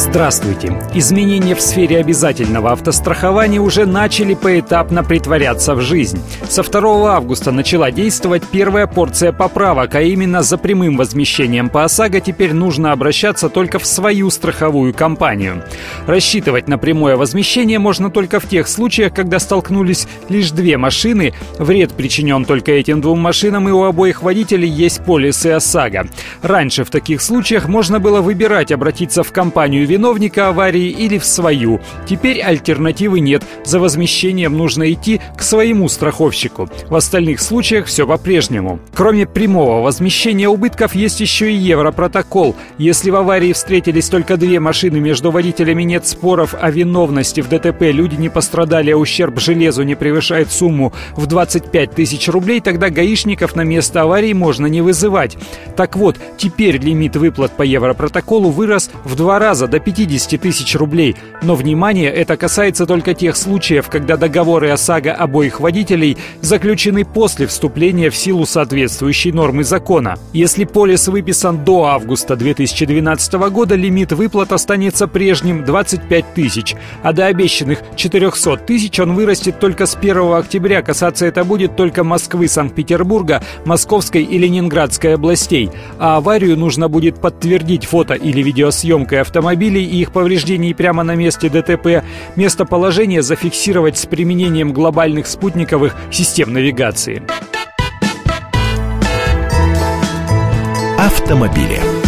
Здравствуйте! Изменения в сфере обязательного автострахования уже начали поэтапно притворяться в жизнь. Со 2 августа начала действовать первая порция поправок, а именно за прямым возмещением по ОСАГО теперь нужно обращаться только в свою страховую компанию. Рассчитывать на прямое возмещение можно только в тех случаях, когда столкнулись лишь две машины, вред причинен только этим двум машинам и у обоих водителей есть полисы ОСАГО. Раньше в таких случаях можно было выбирать обратиться в компанию виновника аварии или в свою. Теперь альтернативы нет. За возмещением нужно идти к своему страховщику. В остальных случаях все по-прежнему. Кроме прямого возмещения убытков есть еще и Европротокол. Если в аварии встретились только две машины, между водителями нет споров о виновности в ДТП, люди не пострадали, а ущерб железу не превышает сумму в 25 тысяч рублей, тогда гаишников на место аварии можно не вызывать. Так вот, теперь лимит выплат по Европротоколу вырос в два раза до 50 тысяч рублей. Но, внимание, это касается только тех случаев, когда договоры ОСАГО обоих водителей заключены после вступления в силу соответствующей нормы закона. Если полис выписан до августа 2012 года, лимит выплат останется прежним 25 тысяч, а до обещанных 400 тысяч он вырастет только с 1 октября. Касаться это будет только Москвы, Санкт-Петербурга, Московской и Ленинградской областей. А аварию нужно будет подтвердить фото или видеосъемкой автомобилей и их повреждений прямо на месте ДТП, местоположение зафиксировать с применением глобальных спутниковых систем навигации. Автомобили.